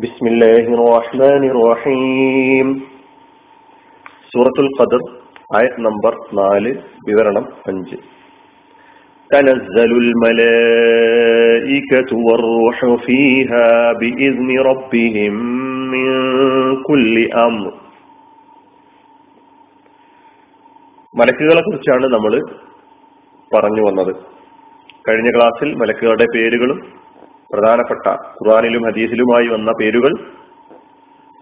بسم الله الرحمن الرحيم സൂറത്തുൽ ഖദർ ആയത് നമ്പർ നാല് വിവരണം അഞ്ച് تنزل الملائكة والروح فيها بإذن ربهم من كل أمر മലക്കുകളെ കുറിച്ചാണ് നമ്മൾ പറഞ്ഞു വന്നത് കഴിഞ്ഞ ക്ലാസ്സിൽ മലക്കുകളുടെ പേരുകളും പ്രധാനപ്പെട്ട ഖുറാനിലും ഹദീസിലുമായി വന്ന പേരുകൾ.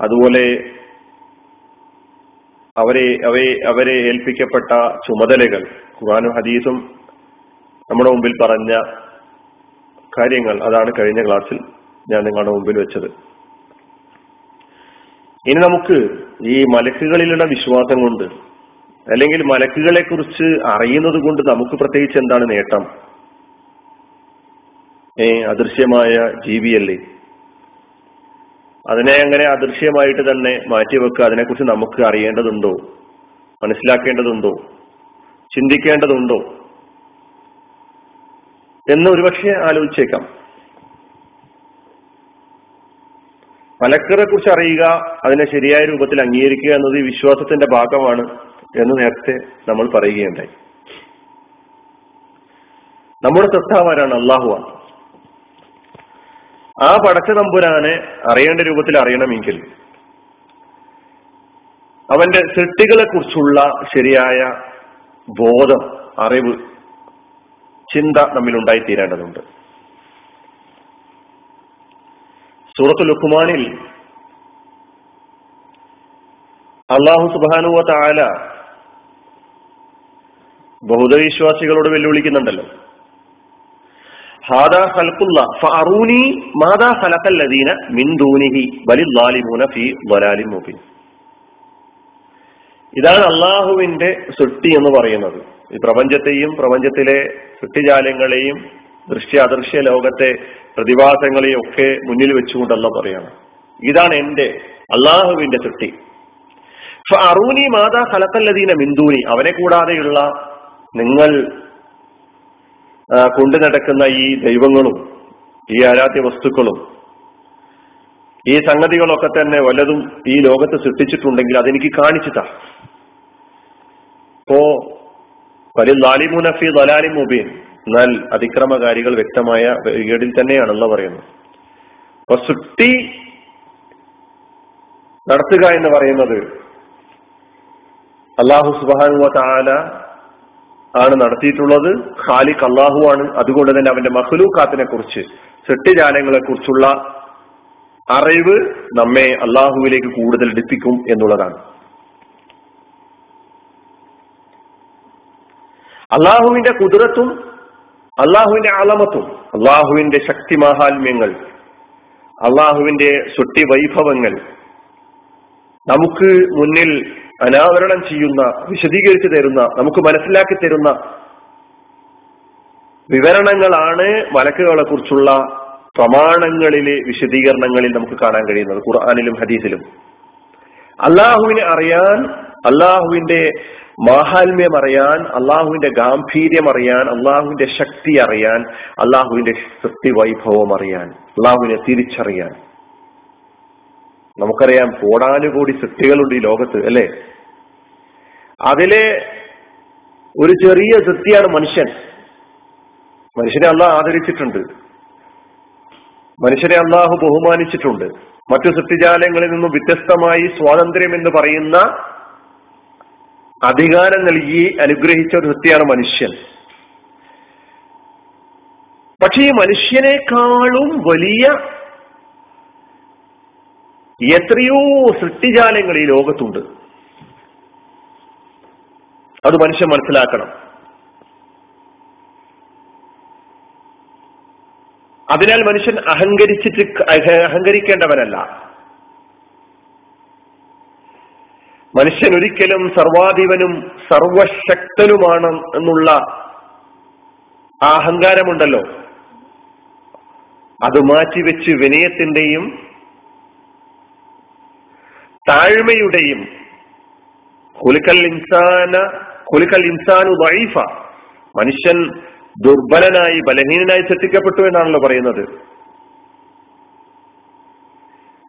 അതുപോലെ അവരെ അവയെ അവരെ ഏൽപ്പിക്കപ്പെട്ട ചുമതലകൾ ഖുറാനും ഹദീസും നമ്മുടെ മുമ്പിൽ പറഞ്ഞ കാര്യങ്ങൾ. അതാണ് കഴിഞ്ഞ ക്ലാസ്സിൽ ഞാൻ നിങ്ങളുടെ മുമ്പിൽ വെച്ചത്. ഇനി നമുക്ക് ഈ മലക്കുകളിലുള്ള വിശ്വാസം കൊണ്ട് അല്ലെങ്കിൽ മലക്കുകളെ കുറിച്ച് അറിയുന്നത് കൊണ്ട് നമുക്ക് പ്രത്യേകിച്ച് എന്താണ് നേട്ടം? അദൃശ്യമായ ജീവിയല്ലേ? അതിനെ അങ്ങനെ അദൃശ്യമായിട്ട് തന്നെ മാറ്റിവെക്കുക അതിനെക്കുറിച്ച് നമുക്ക് അറിയേണ്ടതുണ്ടോ? മനസ്സിലാക്കേണ്ടതുണ്ടോ? ചിന്തിക്കേണ്ടതുണ്ടോ? എന്ന് ഒരുപക്ഷെ ആലോചിച്ചേക്കാം. മലക്കറെ കുറിച്ച് അറിയുക അതിനെ ശരിയായ രൂപത്തിൽ അംഗീകരിക്കുക എന്നത് ഈ വിശ്വാസത്തിന്റെ ഭാഗമാണ് എന്ന് നേരത്തെ നമ്മൾ പറയുകയുണ്ടായി. നമ്മുടെ സത്താവാരാണ് അള്ളാഹുവാണ് ആ പടച്ച തമ്പുരാനെ അറിയേണ്ട രൂപത്തിൽ അറിയണമെങ്കിൽ അവന്റെ സൃഷ്ടികളെ കുറിച്ചുള്ള ശരിയായ ബോധം അറിവ് ചിന്ത നമ്മിൽ ഉണ്ടായിത്തീരേണ്ടതുണ്ട് സൂറത്ത് ലുക്കുമാനിൽ അള്ളാഹു സുബാനുവ താല ബഹുദവിശ്വാസികളോട് വെല്ലുവിളിക്കുന്നുണ്ടല്ലോ. ഇതാണ് അള്ളാഹുവിന്റെ സൃഷ്ടി എന്ന് പറയുന്നത്. ഈ പ്രപഞ്ചത്തെയും പ്രപഞ്ചത്തിലെ സൃഷ്ടിജാലങ്ങളെയും ദൃശ്യ അദൃശ്യ ലോകത്തെ പ്രതിഭാസങ്ങളെയും ഒക്കെ മുന്നിൽ വെച്ചുകൊണ്ടല്ല പറയണം ഇതാണ് എന്റെ അള്ളാഹുവിന്റെ സൃഷ്ടി. അറൂനി മാതാ ഫലത്തല്ലതീന മിന്ദൂനി അവനെ കൂടാതെയുള്ള നിങ്ങൾ കൊണ്ടു നടക്കുന്ന ഈ ദൈവങ്ങളും ഈ ആരാധ്യ വസ്തുക്കളും ഈ സംഗതികളൊക്കെ തന്നെ വല്ലതും ഈ ലോകത്ത് സൃഷ്ടിച്ചിട്ടുണ്ടെങ്കിൽ അതെനിക്ക് കാണിച്ചു താ ഇപ്പോ ലാലിമുനഫി ദലാലി മുബീൻ എന്നാൽ അതിക്രമകാരികൾ വ്യക്തമായ വീടിൽ തന്നെയാണല്ലോ പറയുന്നത്. അപ്പൊ സൃഷ്ടി നടത്തുക എന്ന് പറയുന്നത് അള്ളാഹു സുബാനുവ താല ആണ് നടത്തിയിട്ടുള്ളത്. ഖാലിഖ് അള്ളാഹു ആണ്. അതുകൊണ്ട് തന്നെ അവന്റെ മഹ്ലൂക്കാത്തിനെ കുറിച്ച് സൃഷ്ടിജാലങ്ങളെ കുറിച്ചുള്ള അറിവ് നമ്മെ അള്ളാഹുവിലേക്ക് കൂടുതൽ എടുപ്പിക്കും എന്നുള്ളതാണ്. അള്ളാഹുവിന്റെ കുതിരത്തും അള്ളാഹുവിന്റെ അളമത്തും അള്ളാഹുവിന്റെ ശക്തി മാഹാത്മ്യങ്ങൾ അള്ളാഹുവിന്റെ സുട്ടി വൈഭവങ്ങൾ നമുക്ക് മുന്നിൽ അനാവരണം ചെയ്യുന്ന വിശദീകരിച്ചു തരുന്ന നമുക്ക് മനസ്സിലാക്കി തരുന്ന വിവരണങ്ങളാണ് മലക്കുകളെ കുറിച്ചുള്ള പ്രമാണങ്ങളിലെ വിശദീകരണങ്ങളിൽ നമുക്ക് കാണാൻ കഴിയുന്നത് ഖുർആാനിലും ഹദീസിലും. അള്ളാഹുവിനെ അറിയാൻ അള്ളാഹുവിന്റെ മാഹാത്മ്യം അറിയാൻ അള്ളാഹുവിന്റെ ഗാംഭീര്യം അറിയാൻ അള്ളാഹുവിന്റെ ശക്തി അറിയാൻ അള്ളാഹുവിന്റെ വൈഭവം അറിയാൻ അള്ളാഹുവിനെ തിരിച്ചറിയാൻ. നമുക്കറിയാം കോടാനുകൂടി സൃഷ്ടികളുണ്ട് ഈ ലോകത്ത് അല്ലെ? അതിലെ ഒരു ചെറിയ സൃഷ്ടിയാണ് മനുഷ്യൻ. മനുഷ്യനെ അള്ളാഹ് ആദരിച്ചിട്ടുണ്ട്. മനുഷ്യനെ അള്ളാഹു ബഹുമാനിച്ചിട്ടുണ്ട്. മറ്റു സൃഷ്ടിജാലങ്ങളിൽ നിന്നും വ്യത്യസ്തമായി സ്വാതന്ത്ര്യം എന്ന് പറയുന്ന അധികാരം നൽകി അനുഗ്രഹിച്ച ഒരു സൃഷ്ടിയാണ് മനുഷ്യൻ. പക്ഷെ ഈ മനുഷ്യനേക്കാളും വലിയ എത്രയോ സൃഷ്ടിജാലങ്ങൾ ഈ ലോകത്തുണ്ട്. അത് മനുഷ്യൻ മനസ്സിലാക്കണം. അതിനാൽ മനുഷ്യൻ അഹങ്കരിച്ചിട്ട് അഹങ്കരിക്കേണ്ടവനല്ല. മനുഷ്യൻ ഒരിക്കലും സർവാധിപനും സർവശക്തനുമാണ് എന്നുള്ള ആ അഹങ്കാരമുണ്ടല്ലോ. അത് മാറ്റിവെച്ച് വിനയത്തിന്റെയും താഴ്മയുടെയും കുലുക്കൽ ഇൻസാന കുലുക്കൽ ഇൻസാനു വൈഫ മനുഷ്യൻ ദുർബലനായി ബലഹീനനായി സൃഷ്ടിക്കപ്പെട്ടു എന്നാണല്ലോ പറയുന്നത്.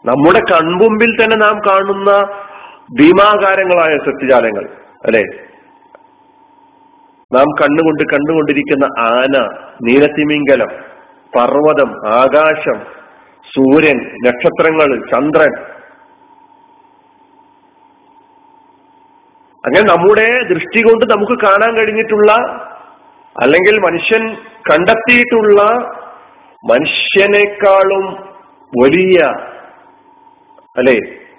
നമ്മുടെ കൺമുമ്പിൽ തന്നെ നാം കാണുന്ന ഭീമാകാരങ്ങളായ സത്യജാലങ്ങൾ അല്ലെ? നാം കണ്ണുകൊണ്ട് കണ്ടുകൊണ്ടിരിക്കുന്ന ആന നീലത്തിമിംഗലം പർവതം ആകാശം സൂര്യൻ നക്ഷത്രങ്ങൾ ചന്ദ്രൻ അങ്ങനെ നമ്മുടെ ദൃഷ്ടി കൊണ്ട് നമുക്ക് കാണാൻ കഴിഞ്ഞിട്ടുള്ള അല്ലെങ്കിൽ മനുഷ്യൻ കണ്ടെത്തിയിട്ടുള്ള മനുഷ്യനേക്കാളും വലിയ അല്ലെ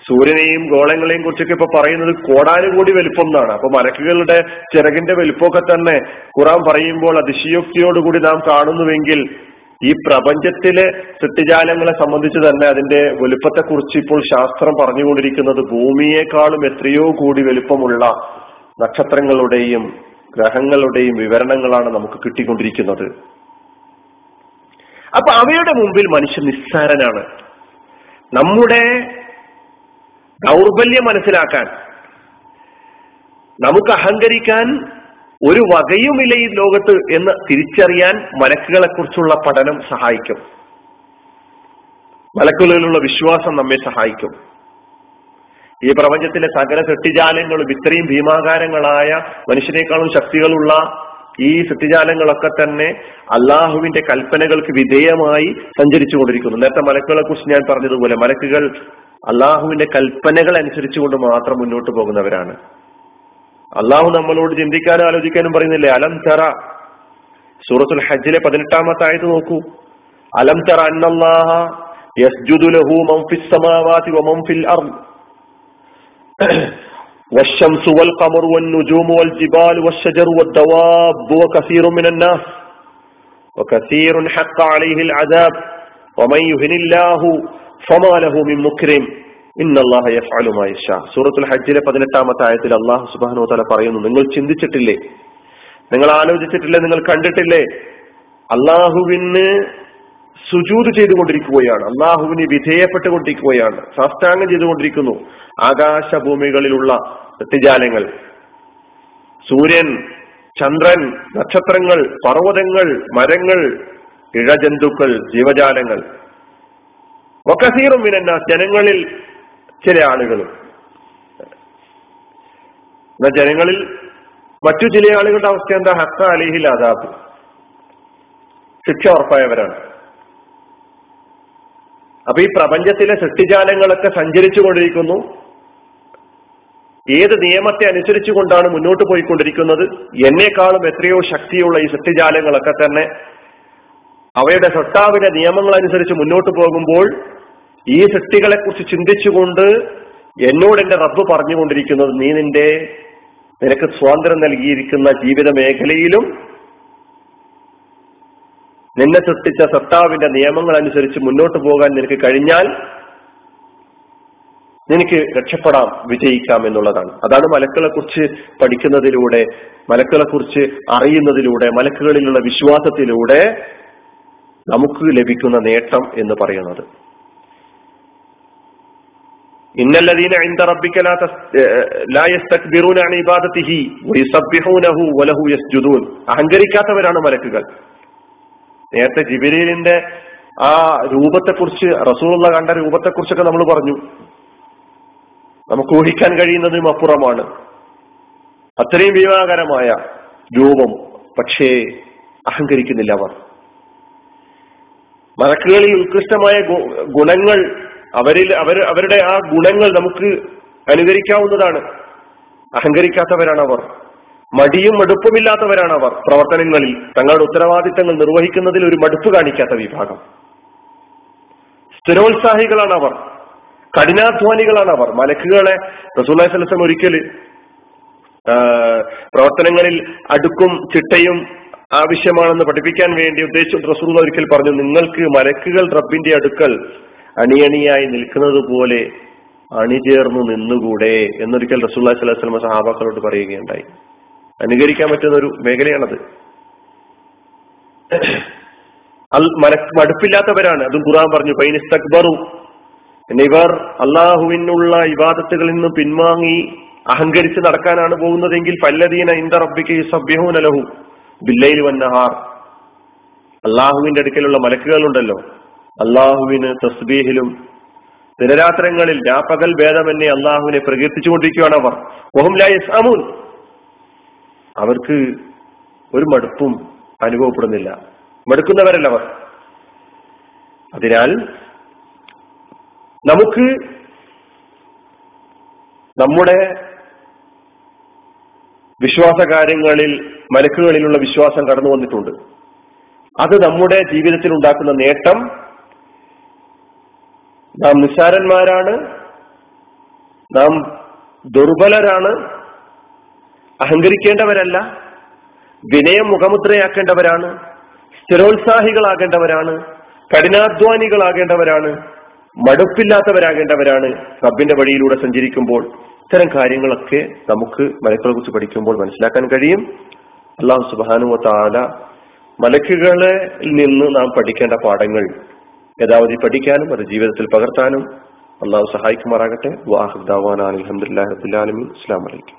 സൂര്യനെയും ഗോളങ്ങളെയും കുറിച്ചൊക്കെ ഇപ്പൊ പറയുന്നത് കോടാനുകൂടി വലിപ്പം എന്നാണ് അപ്പൊ മലക്കുകളുടെ ചിറകിന്റെ വലിപ്പമൊക്കെ തന്നെ ഖുറാൻ പറയുമ്പോൾ അതിശയോക്തിയോടുകൂടി നാം കാണുന്നുവെങ്കിൽ ഈ പ്രപഞ്ചത്തിലെ സൃഷ്ടിജാലങ്ങളെ സംബന്ധിച്ച് തന്നെ അതിന്റെ വലുപ്പത്തെക്കുറിച്ച് ഇപ്പോൾ ശാസ്ത്രം പറഞ്ഞുകൊണ്ടിരിക്കുന്നത് ഭൂമിയെക്കാളും എത്രയോ കൂടി വലുപ്പമുള്ള നക്ഷത്രങ്ങളുടെയും ഗ്രഹങ്ങളുടെയും വിവരണങ്ങളാണ് നമുക്ക് കിട്ടിക്കൊണ്ടിരിക്കുന്നത്. അപ്പൊ അവയുടെ മുമ്പിൽ മനുഷ്യൻ നിസ്സാരനാണ്. നമ്മുടെ ദൗർബല്യം മനസ്സിലാക്കാൻ നമുക്ക് അഹങ്കരിക്കാൻ ഒരു വകയുമില്ല ഈ ലോകത്ത് എന്ന് തിരിച്ചറിയാൻ മലക്കുകളെ കുറിച്ചുള്ള പഠനം സഹായിക്കും. മലക്കുകളിലുള്ള വിശ്വാസം നമ്മെ സഹായിക്കും. ഈ പ്രപഞ്ചത്തിലെ സകല സൃഷ്ടിജാലങ്ങളും ഇത്രയും ഭീമാകാരങ്ങളായ മനുഷ്യനേക്കാളും ശക്തികളുള്ള ഈ സൃഷ്ടിജാലങ്ങളൊക്കെ തന്നെ അള്ളാഹുവിന്റെ കൽപ്പനകൾക്ക് വിധേയമായി സഞ്ചരിച്ചു കൊണ്ടിരിക്കുന്നു നേരത്തെ മലക്കുകളെ കുറിച്ച് ഞാൻ പറഞ്ഞതുപോലെ മലക്കുകൾ അള്ളാഹുവിന്റെ കൽപ്പനകൾ അനുസരിച്ചുകൊണ്ട് മാത്രം മുന്നോട്ട് പോകുന്നവരാണ്. അള്ളാഹു നമ്മളോട് ചിന്തിക്കാനും ആലോചിക്കാനും പറയുന്നില്ലേ അലം തറ സൂറത്തുൽ ഹജ്ജിലെ പതിനെട്ടാമത്തെ ആയത് നോക്കൂ അലം തറ അന്നല്ലാഹ യസ്ജുദു ലഹു മൻ ഫിസ് സമാവാതി വമൻ ഫിൽ അർദ് والشمس والقمر والنجوم والجبال والشجر والدواب وكثير من الناس وكثير حق عليه العذاب ومن يهن الله فما له من مكرم സൂറത്തുൽ ഹജ്ജിലെ പതിനെട്ടാമത്തെ ആയത്തിൽ അള്ളാഹു സുബ്ഹാനഹു തല പറയുന്നു നിങ്ങൾ ചിന്തിച്ചിട്ടില്ലേ? നിങ്ങൾ ആലോചിച്ചിട്ടില്ലേ? നിങ്ങൾ കണ്ടിട്ടില്ലേ? അള്ളാഹുവിന് സുജൂത് ചെയ്തുകൊണ്ടിരിക്കുകയാണ്. അള്ളാഹുവിന് വിധേയപ്പെട്ടുകൊണ്ടിരിക്കുകയാണ്. സാഷ്ടാംഗം ചെയ്തുകൊണ്ടിരിക്കുന്നു. ആകാശഭൂമികളിലുള്ള സത്യജാലങ്ങൾ സൂര്യൻ ചന്ദ്രൻ നക്ഷത്രങ്ങൾ പർവതങ്ങൾ മരങ്ങൾ ഇഴജന്തുക്കൾ ജീവജാലങ്ങൾ. ഒക്കസീറും മിനന്ന ജനങ്ങളിൽ ചില ആളുകളും ജനങ്ങളിൽ മറ്റു ചില ആളുകളുടെ അവസ്ഥ എന്താ? ഹക്ക അലിഹിൽ അതാബ് ശിക്ഷ ഉറപ്പായവരാണ്. അപ്പൊ ഈ പ്രപഞ്ചത്തിലെ സൃഷ്ടിജാലങ്ങളൊക്കെ സഞ്ചരിച്ചു കൊണ്ടിരിക്കുന്നു ഏത് നിയമത്തെ അനുസരിച്ചുകൊണ്ടാണ് മുന്നോട്ട് പോയിക്കൊണ്ടിരിക്കുന്നത്? എന്നെക്കാളും എത്രയോ ശക്തിയുള്ള ഈ സൃഷ്ടിജാലങ്ങളൊക്കെ തന്നെ അവയുടെ സൃഷ്ടാവിന്റെ നിയമങ്ങൾ അനുസരിച്ച് മുന്നോട്ട് പോകുമ്പോൾ ഈ സൃഷ്ടികളെ കുറിച്ച് ചിന്തിച്ചുകൊണ്ട് എന്നോട് എന്റെ റബ്ബ് പറഞ്ഞുകൊണ്ടിരിക്കുന്നത് നീ നിന്റെ നിനക്ക് സ്വാതന്ത്ര്യം നൽകിയിരിക്കുന്ന ജീവിത മേഖലയിലും നിന്നെ സൃഷ്ടിച്ച സത്താവിന്റെ നിയമങ്ങൾ അനുസരിച്ച് മുന്നോട്ട് പോകാൻ നിനക്ക് കഴിഞ്ഞാൽ നിനക്ക് രക്ഷപ്പെടാം വിജയിക്കാം എന്നുള്ളതാണ്. അതാണ് മലക്കുകളെ കുറിച്ച് പഠിക്കുന്നതിലൂടെ മലക്കുകളെ കുറിച്ച് അറിയുന്നതിലൂടെ മലക്കുകളിലുള്ള വിശ്വാസത്തിലൂടെ നമുക്ക് ലഭിക്കുന്ന നേട്ടം എന്ന് പറയുന്നത്. ഇന്നല്ലദീന റബ്ബിക ലാ അൻ യസ്ജുദൂൻ. അഹങ്കരിക്കാത്തവരാണ് മലക്കുകൾ. നേരത്തെ ജിബിരീലിന്റെ ആ രൂപത്തെക്കുറിച്ച് റസൂലുള്ള കണ്ട രൂപത്തെക്കുറിച്ചൊക്കെ നമ്മൾ പറഞ്ഞു. നമുക്ക് ഊഹിക്കാൻ കഴിയുന്നതും അപ്പുറമാണ്. അത്രയും ഭീമാകരമായ രൂപം പക്ഷേ അഹങ്കരിക്കുന്നില്ല അവർ. മലക്കുകളിൽ ഉത്കൃഷ്ടമായ ഗുണങ്ങൾ അവരിൽ അവർ അവരുടെ ആ ഗുണങ്ങൾ നമുക്ക് അനുകരിക്കാവുന്നതാണ്. അഹങ്കരിക്കാത്തവരാണ് അവർ മടിയും മടുപ്പുമില്ലാത്തവരാണ് അവർ പ്രവർത്തനങ്ങളിൽ. തങ്ങളുടെ ഉത്തരവാദിത്തങ്ങൾ നിർവഹിക്കുന്നതിൽ ഒരു മടുപ്പ് കാണിക്കാത്ത വിഭാഗം. സ്ഥിരോത്സാഹികളാണ് അവർ കഠിനാധ്വാനികളാണ് അവർ മലക്കുകളെ റസൂലം സ്വലം ഒരിക്കൽ പ്രവർത്തനങ്ങളിൽ അടുക്കും ചിട്ടയും ആവശ്യമാണെന്ന് പഠിപ്പിക്കാൻ വേണ്ടി ഉദ്ദേശിച്ചു. റസൂൽ ഒരിക്കൽ പറഞ്ഞു നിങ്ങൾക്ക് മലക്കുകൾ റബ്ബിന്റെ അടുക്കൽ അണിയണിയായി നിൽക്കുന്നത് പോലെ അണിചേർന്നു നിന്നുകൂടെ എന്നൊരിക്കൽ റസൂല്ലാ സ്വലാഹു വസ്ലമ സഹാബാക്കളോട് പറയുകയുണ്ടായി. അനുകരിക്കാൻ പറ്റുന്ന ഒരു മേഖലയാണത് മടുപ്പില്ലാത്തവരാണ്. അതും ഖുറാൻ പറഞ്ഞു പൈനിസ്തക്ബറു ഇവർ അള്ളാഹുവിനുള്ള ഇബാദത്തുകളിൽ നിന്ന് പിൻവാങ്ങി അഹങ്കരിച്ച് നടക്കാനാണ് പോകുന്നതെങ്കിൽ പല്ലദീന ഇന്ദ റബ്ബിക്ക് ബില്ലയിൽ ബില്ലയിൽ വന്നഹാർ അള്ളാഹുവിന്റെ അടുക്കലുള്ള മലക്കുകളുണ്ടല്ലോ. അള്ളാഹുവിന് തസ്ബീഹിലും ദിനരാത്രങ്ങളിൽ രാപ്പകൽ ഭേദമെന്നെ അള്ളാഹുവിനെ പ്രകീർത്തിച്ചുകൊണ്ടിരിക്കുകയാണ് അവർ. ഓഹം ലായസാമൂൻ അവർക്ക് ഒരു മടുപ്പും അനുഭവപ്പെടുന്നില്ല. മടുക്കുന്നവരല്ല അവർ. അതിനാൽ നമുക്ക് നമ്മുടെ വിശ്വാസ കാര്യങ്ങളിൽ മലക്കുകളിലുള്ള വിശ്വാസം കടന്നു വന്നിട്ടുണ്ട് അത് നമ്മുടെ ജീവിതത്തിൽ ഉണ്ടാക്കുന്ന നേട്ടം നാം നിസ്സാരന്മാരാണ് നാം ദുർബലരാണ് അഹങ്കരിക്കേണ്ടവരല്ല വിനയം മുഖമുദ്രയാക്കേണ്ടവരാണ് സ്ഥിരോത്സാഹികളാകേണ്ടവരാണ് കഠിനാധ്വാനികളാകേണ്ടവരാണ് മടുപ്പില്ലാത്തവരാകേണ്ടവരാണ്. റബ്ബിന്റെ വഴിയിലൂടെ സഞ്ചരിക്കുമ്പോൾ ഇത്തരം കാര്യങ്ങളൊക്കെ നമുക്ക് മലക്കുകളെ കുറിച്ച് പഠിക്കുമ്പോൾ മനസ്സിലാക്കാൻ കഴിയും. അള്ളാഹു സുബാനുവ താല മലക്കുകളിൽ നിന്ന് നാം പഠിക്കേണ്ട പാഠങ്ങൾ യഥാവധി പഠിക്കാനും അത് ജീവിതത്തിൽ പകർത്താനും അള്ളാഹു സഹായിക്കുമാറാകട്ടെ. വാഹുദാവാൻ അലഹമുല്ലാ റബുലാലമി അസ്ലാം വലൈക്കും